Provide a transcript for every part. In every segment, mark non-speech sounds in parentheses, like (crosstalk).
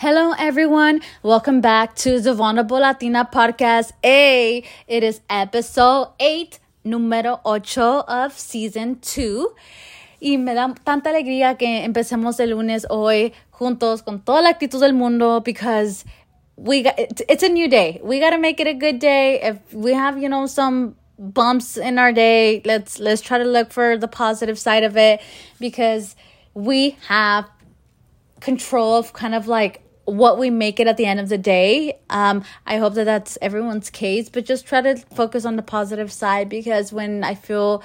Hello, everyone. Welcome back to the Vulnerable Latina podcast. A. It is episode 8, número 8 of season 2. Y me da tanta alegría que empecemos el lunes hoy juntos con toda la actitud del mundo because we got it's a new day. We got to make it a good day. If we have, you know, some bumps in our day, let's let's try to look for the positive side of it because we have control of kind of like what we make it at the end of the day. Um, I hope that that's everyone's case, but just try to focus on the positive side because when I feel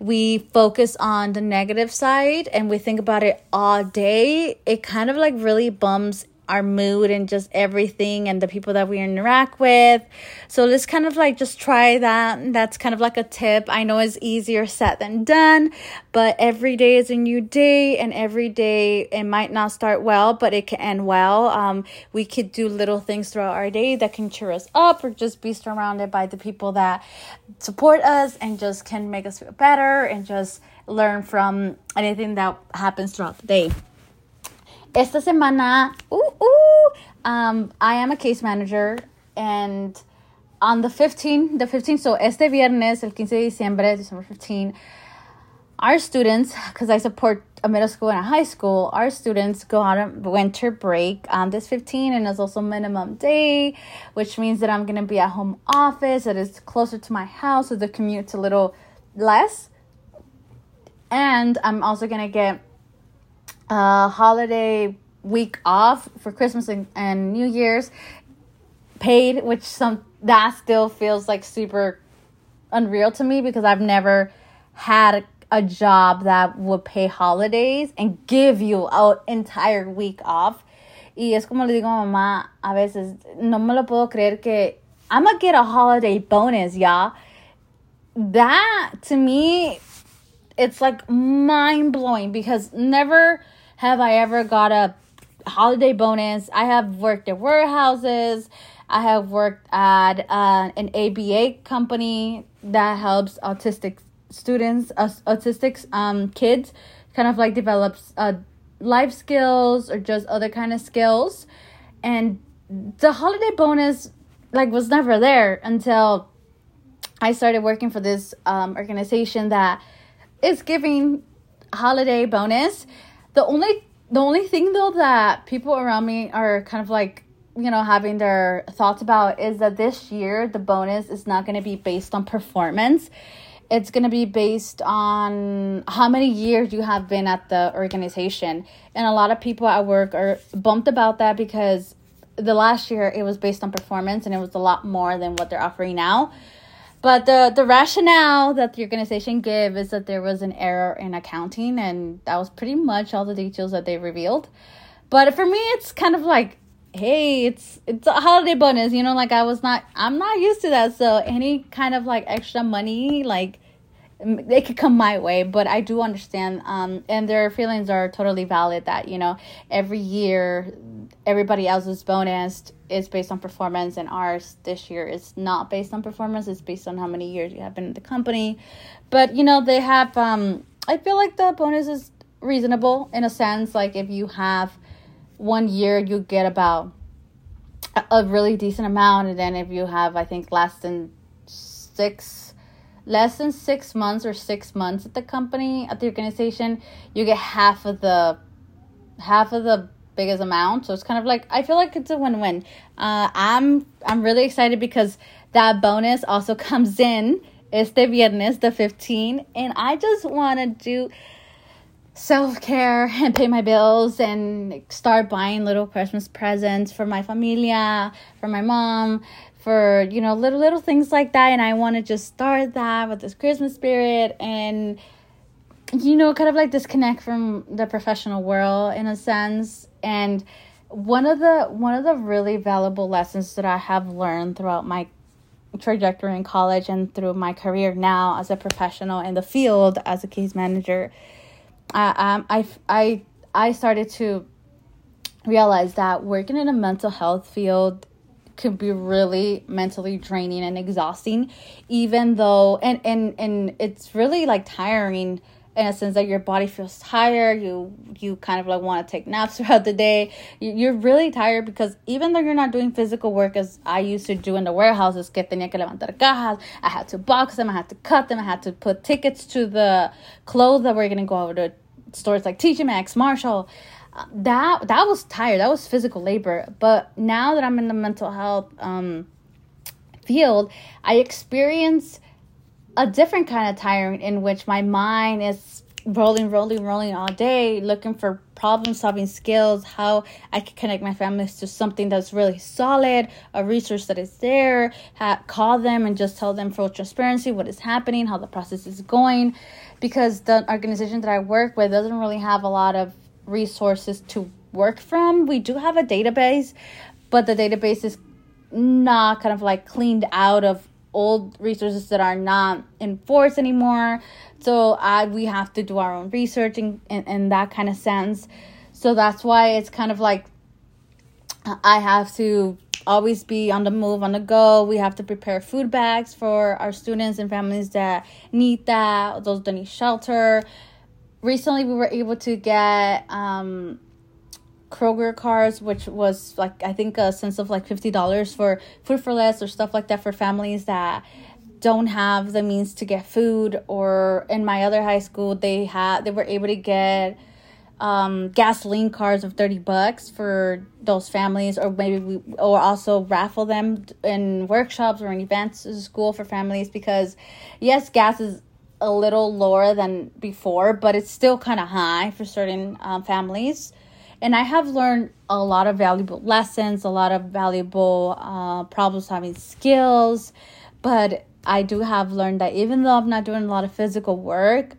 we focus on the negative side and we think about it all day, it kind of like really bums our mood and just everything and the people that we interact with. So let's kind of like just try that. That's kind of like a tip. I know it's easier said than done, but every day is a new day and every day it might not start well, but it can end well. Um, we could do little things throughout our day that can cheer us up or just be surrounded by the people that support us and just can make us feel better and just learn from anything that happens throughout the day. Esta semana, uh, uh, um, I am a case manager and on the 15th, the 15th, so este viernes, el 15 de diciembre, December 15, our students, because I support a middle school and a high school, our students go on a winter break on this 15 and it's also minimum day, which means that I'm going to be at home office. It is closer to my house, so the commute's a little less. And I'm also going to get uh, holiday week off for Christmas and, and New Year's paid, which some that still feels like super unreal to me because I've never had a job that would pay holidays and give you an entire week off. Y es como le digo a mamá a veces, no me lo puedo creer que I'm gonna get a holiday bonus, y'all. That to me, it's like mind blowing because never have I ever got a holiday bonus? I have worked at warehouses. I have worked at uh, an ABA company that helps autistic students, uh, autistic um, kids, kind of like develops uh, life skills or just other kind of skills. And the holiday bonus like was never there until I started working for this um, organization that is giving holiday bonus the only the only thing though that people around me are kind of like you know having their thoughts about is that this year the bonus is not going to be based on performance. It's going to be based on how many years you have been at the organization. And a lot of people at work are bumped about that because the last year it was based on performance and it was a lot more than what they're offering now but the the rationale that the organization gave is that there was an error in accounting, and that was pretty much all the details that they revealed. But for me, it's kind of like, hey, it's it's a holiday bonus, you know. Like I was not, I'm not used to that. So any kind of like extra money, like they could come my way but i do understand um and their feelings are totally valid that you know every year everybody else's bonus is based on performance and ours this year is not based on performance. It's based on how many years you have been in the company. But you know they have um i feel like the bonus is reasonable in a sense like if you have one year you get about a really decent amount and then if you have i think less than six less than six months or six months at the company at the organization you get half of the half of the biggest amount. So it's kind of like i feel like it's a win-win. Uh, i'm i'm really excited because that bonus also (laughs) comes in este viernes the 15 and i just want to do self-care and pay my bills and start buying little christmas presents for my familia for my mom for you know little little things like that. And i want to just start that with this christmas spirit and you know kind of like disconnect from the professional world in a sense. And one of the one of the really valuable lessons that i have learned throughout my trajectory in college and through my career now as a professional in the field as a case manager I um, I I I started to realize that working in a mental health field could be really mentally draining and exhausting even though and and and it's really like tiring in a sense that your body feels tired you you kind of like want to take naps (laughs) throughout the day. You're really tired because even though you're not doing physical work as i used to do in the warehouses que tenía que levantar cajas i had to box them i had to cut them i had to put tickets to the clothes that were going to go over to stores like tj maxx marshall that that was tired that was physical labor but now that i'm in the mental health um field i experience a different kind of tiring in which my mind is rolling, rolling, rolling all day, looking for problem solving skills, how I can connect my families to something that's really solid, a resource that is there, ha- call them and just tell them full transparency what is happening, how the process is going. Because the organization that I work with doesn't really have a lot of resources to work from. We do have a database, but the database is not kind of like cleaned out of old resources that are not in force anymore. So we have to do our own research in, in, in that kind of sense. So that's why it's kind of like I have to always be on the move, on the go. We have to prepare food bags for our students and families that need that, those that need shelter. Recently, we were able to get um, Kroger cards, which was like I think a sense of like fifty dollars for Food 4 Less or stuff like that for families that don't have the means to get food. Or in my other high school, they had they were able to get um, gasoline cards of 30 bucks for those families or maybe we or also raffle them in workshops or in events at school for families because yes gas is a little lower than before but it's still kind of high for certain um, families and I have learned a lot of valuable lessons, a lot of valuable uh, problem solving skills. But I do have learned that even though I'm not doing a lot of physical work,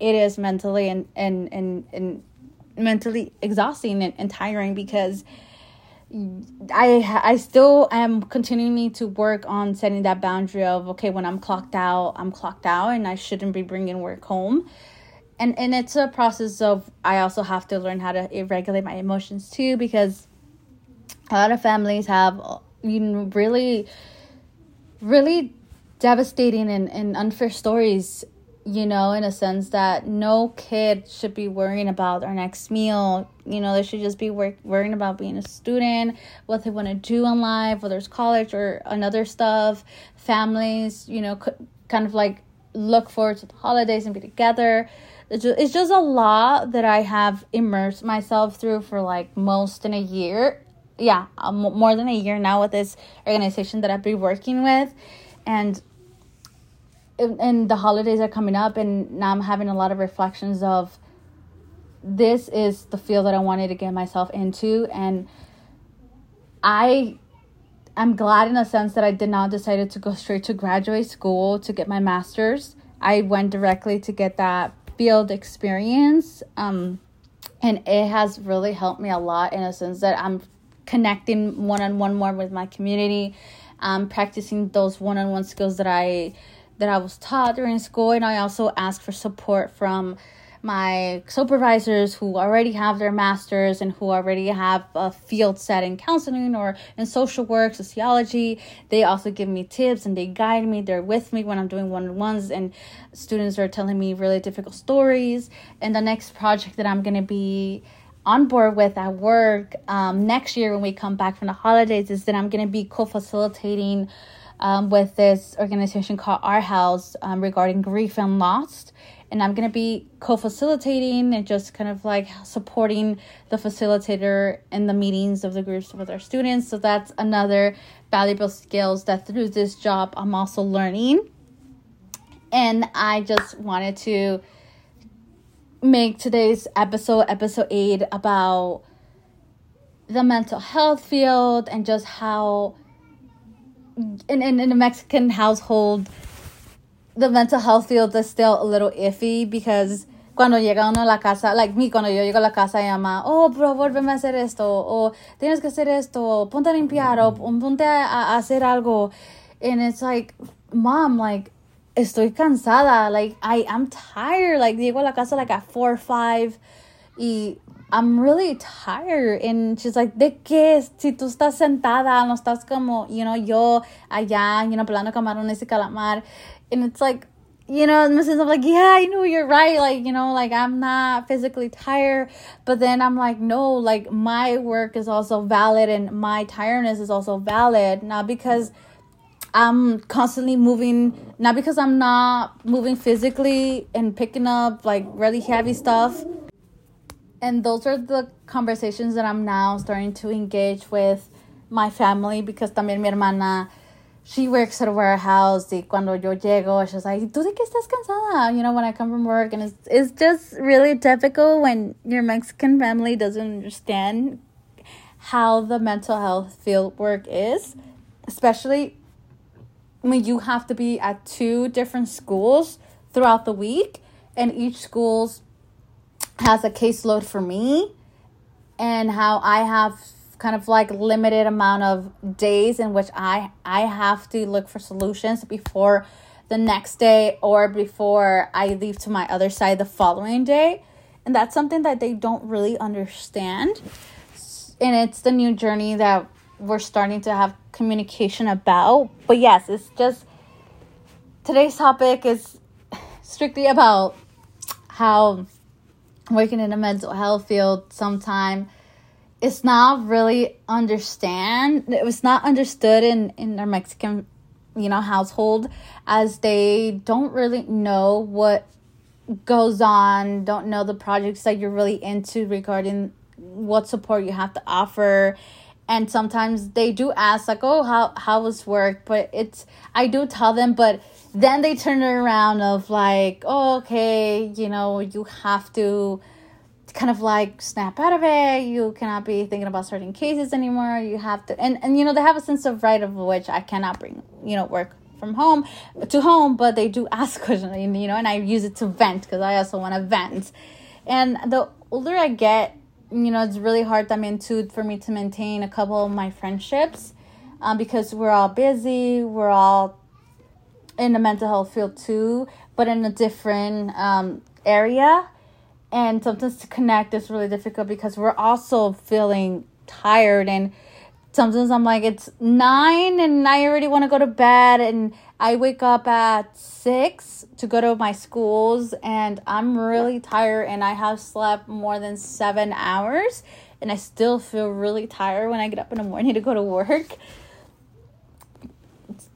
it is mentally and and and, and mentally exhausting and, and tiring because I I still am continuing to work on setting that boundary of okay when I'm clocked out I'm clocked out and I shouldn't be bringing work home. And and it's a process of I also have to learn how to regulate my emotions too because a lot of families have you know really really devastating and, and unfair stories you know in a sense that no kid should be worrying about their next meal you know they should just be work, worrying about being a student what they want to do in life whether it's college or another stuff families you know kind of like look forward to the holidays and be together it's just, it's just a lot that I have immersed myself through for like most in a year. Yeah, um, more than a year now with this organization that I've been working with. And and the holidays are coming up and now I'm having a lot of reflections of this is the field that I wanted to get myself into and I I'm glad in a sense that I did not decided to go straight to graduate school to get my master's. I went directly to get that field experience. Um, and it has really helped me a lot in a sense that I'm connecting one on one more with my community, um, practicing those one on one skills that I that I was taught during school, and I also ask for support from my supervisors who already have their masters and who already have a field set in counseling or in social work, sociology. They also give me tips and they guide me. They're with me when I'm doing one on ones, and students are telling me really difficult stories. And the next project that I'm going to be on board with at work um, next year when we come back from the holidays is that I'm going to be co facilitating. Um, with this organization called Our House um, regarding grief and loss and I'm going to be co facilitating and just kind of like supporting the facilitator in the meetings of the groups with our students. So that's another valuable skills that through this job I'm also learning. And I just wanted to make today's episode, episode 8, about the mental health field and just how in, in, a Mexican household the mental health field is still a little iffy because cuando llega uno a la casa, like me, cuando yo llego a la casa, llama, oh, bro, vuélveme a hacer esto, o tienes que hacer esto, ponte a limpiar, o ponte a, hacer algo. And it's like, mom, like, estoy cansada, like, I am tired. Like, llego a la casa like at four or five, y I'm really tired. And she's like, ¿de qué? Si tú estás sentada, no estás como, you know, yo allá, you know, pelando camarones y calamar and it's like you know, in the sense like, yeah, I know you're right. Like, you know, like I'm not physically tired. But then I'm like, no, like my work is also valid and my tiredness is also valid. Not because I'm constantly moving, not because I'm not moving physically and picking up like really heavy stuff. And those are the conversations that I'm now starting to engage with my family because también mi hermana she works at a warehouse y cuando yo llego she's like tú de qué estás cansada? You know when I come from work. And it's, it's just really difficult when your Mexican family doesn't understand how the mental health field work is especially when you have to be at two different schools throughout the week and each school's has a caseload for me and how I have kind of like limited amount of days in which I I have to look for solutions before the next day or before I leave to my other side the following day. And that's something that they don't really understand. And it's the new journey that we're starting to have communication about. But yes, it's just today's topic is strictly about how working in the mental health field sometime it's not really understand it was not understood in in their mexican you know household as they don't really know what goes on don't know the projects that you're really into regarding what support you have to offer and sometimes they do ask like oh how how was work but it's i do tell them but then they turn it around of like oh okay you know you have to kind of like snap out of it. You cannot be thinking about certain cases anymore. You have to, and, and you know, they have a sense of right of which I cannot bring, you know, work from home to home, but they do (laughs) ask questions, you know, and I use it to vent because I also want to vent. And the older I get, you know, it's really hard, I mean, to, for me to maintain a couple of my friendships um, because we're all busy, we're all in the mental health field too, but in a different um, area. And sometimes to connect is really difficult because we're also feeling tired and sometimes I'm like it's 9 and I already want to go to bed and I wake up at 6 to go to my schools and I'm really tired and I have slept more than 7 hours and I still feel really tired when I get up in the morning to go to work.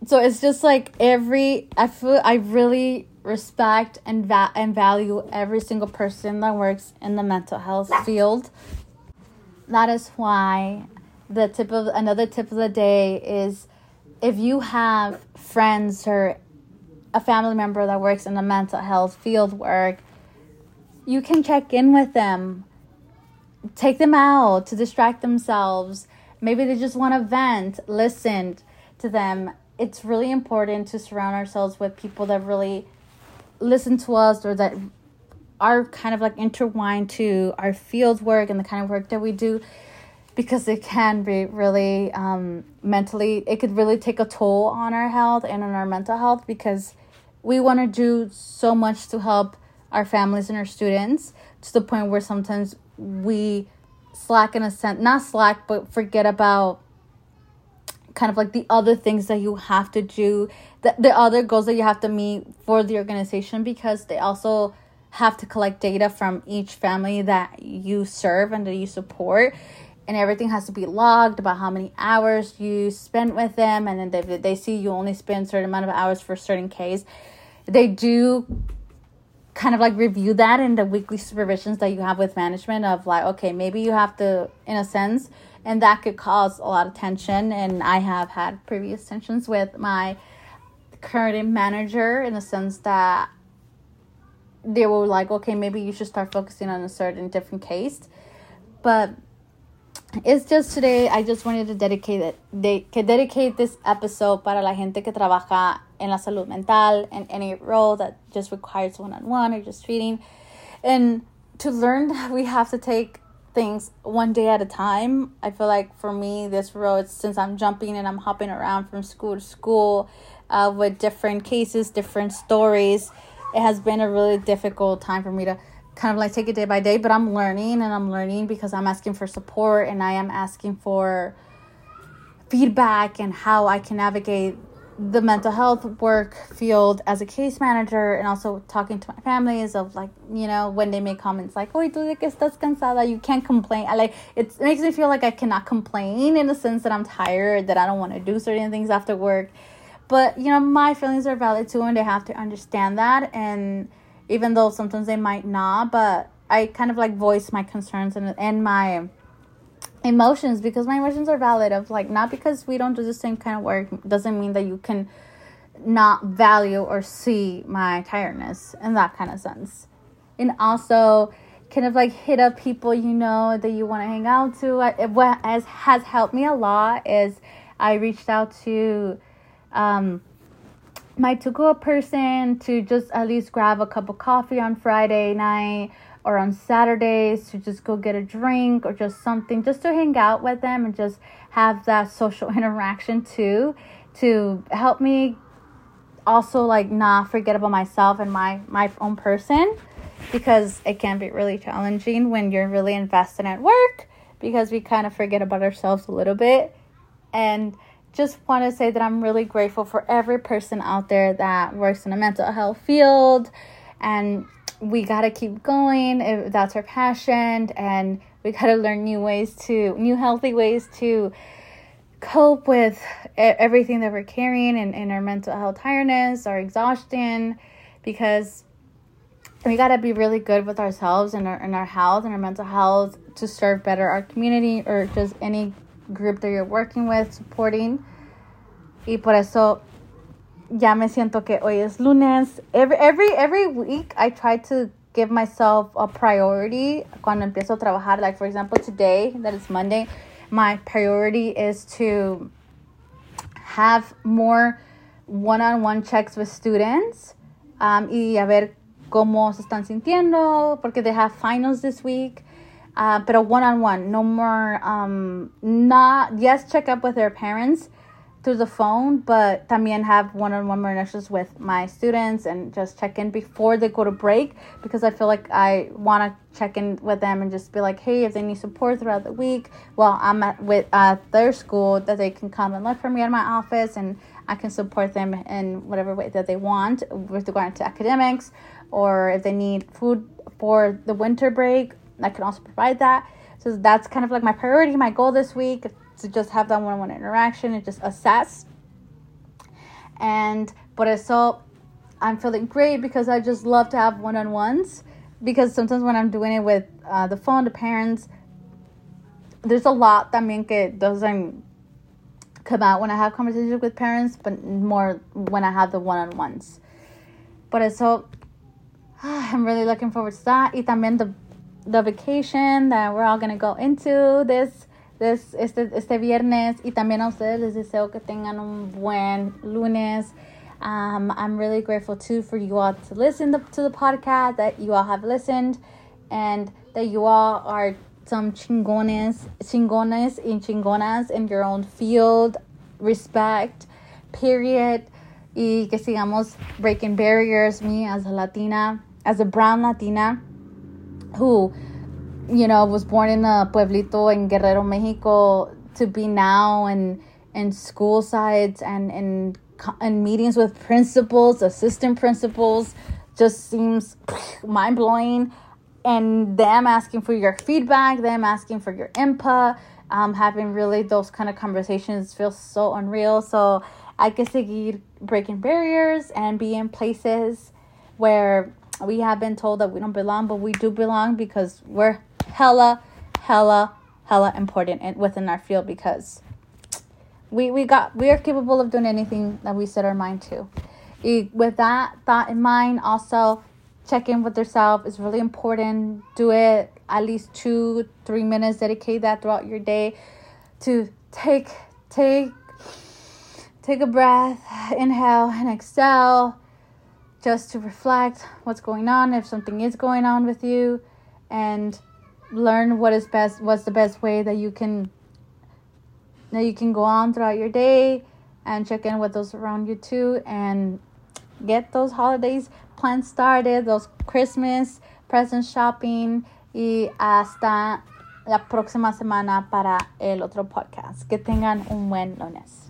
So it's just like every I feel I really respect and va- and value every single person that works in the mental health field. That is why the tip of another tip of the day is if you have friends or a family member that works in the mental health field work, you can check in with them. Take them out to distract themselves. Maybe they just want to vent. Listen to them. It's really important to surround ourselves with people that really listen to us or that are kind of like intertwined to our field work and the kind of work that we do because it can be really um, mentally it could really take a toll on our health and on our mental health because we want to do so much to help our families and our students to the point where sometimes we slack in a sense not slack but forget about kind of like the other things that you have to do the, the other goals that you have to meet for the organization because they also have to collect data from each family that you serve and that you support and everything has to be logged about how many hours you spent with them and then they, they see you only spend a certain amount of hours for a certain case. They do kind of like review that in the weekly supervisions that you have with management of like okay maybe you have to in a sense and that could cause a lot of tension and i have had previous tensions with my current manager in the sense that they were like okay maybe you should start focusing on a certain different case. But it's just today i just wanted to dedicate it de- dedicate this episode para la gente que trabaja en la salud mental and any role that just requires one-on-one or just treating and to learn we have to take things one day at a time. I feel like for me, this road, since I'm jumping and I'm hopping around from school to school uh, with different cases, different stories, it has been a really difficult time for me to kind of like take it day by day. But I'm learning and I'm learning because I'm asking for support and I am asking for feedback and how I can navigate the mental health work field as a case manager and also talking to my families of like you know when they make comments like oh tú de que estás cansada you can't complain I like it makes me feel like I cannot complain in the sense that I'm tired that I don't want to do certain things after work but you know my feelings are valid too and they have to understand that and even though sometimes they might not but I kind of like voice my concerns and and my emotions because my emotions are valid of like not because we don't do the same kind of work doesn't mean that you can not value or see my tiredness in that kind of sense. And also kind of like hit up people you know that you want to hang out to. What has, has helped me a lot is i reached out to um, my to-go person to just at least grab a cup of coffee on friday night or on Saturdays to just go get a drink or just something just to hang out with them and just have that (laughs) social interaction too to help me also like not forget about myself and my my own person. Because it can be really challenging when you're really invested at work because we kind of forget about ourselves a little bit. And just want to say that I'm really grateful for every person out there that works in a mental health field and we got to keep going if that's our passion and we got to learn new ways to new healthy ways to cope with everything that we're carrying and, and our mental health tiredness our exhaustion because we got to be really good with ourselves and our, and our health and our mental health to serve better our community or just any group that you're working with supporting y por eso ya me siento que hoy es lunes. Every, every, every week I try to give myself a priority cuando empiezo a trabajar. Like, for example, today, that is Monday, my priority is to have more one-on-one checks with students um, y a ver cómo se están sintiendo porque they have finals this week. Uh, pero one-on-one, no more, um, not, yes, check up with their parents, through the phone, but también have one-on-one monitors with my students and just check in before they go to break because I feel like I want to check in with them and just be like, hey, if they need support throughout the week, well, I'm at with at their school that they can come and look for me in my office and I can support them in whatever way that they want with regard to academics or if they need food for the winter break, I can also provide that. So that's kind of like my priority, my goal this week to just have that one on one interaction and just assess. And but por eso I'm feeling great because I just love to have one on ones. Because sometimes when I'm doing it with uh, the phone, the parents, there's a lot también que doesn't come out when I have conversations with parents, but more when I have the one on ones. But Por eso (sighs) I'm really looking forward to that. Y también the, the vacation that we're all going to go into this this este, este viernes y también a ustedes les deseo que tengan un buen lunes. Um, I'm really grateful too for you all to listen to, to the podcast, that you all have listened, and that you all are some chingones, chingones y chingonas in your own field. Respect, period. Y que sigamos breaking barriers. Me as a Latina, as a brown Latina who you know, was born in a pueblito in Guerrero, Mexico, to be now and in school sites and in and meetings with principals, assistant principals, just seems mind blowing. And them asking for your feedback, them asking for your input, um, having really those kind of conversations feels so unreal. So I can seguir breaking barriers and be in places where we have been told that we don't belong, but we do belong because we're hella, hella, hella important within our field because we, we got we are capable of doing anything that we set our mind to. With that thought in mind, also check in with yourself is really important. Do it at least two, three minutes. Dedicate that throughout your day to take take take a breath, inhale and exhale, just to reflect what's going on, if something is going on with you, and learn what is best what's the best way that you can that you can go on throughout your day and check in with those around you too and get those holidays plans started those christmas present shopping y hasta la próxima semana para el otro podcast. Que tengan un buen lunes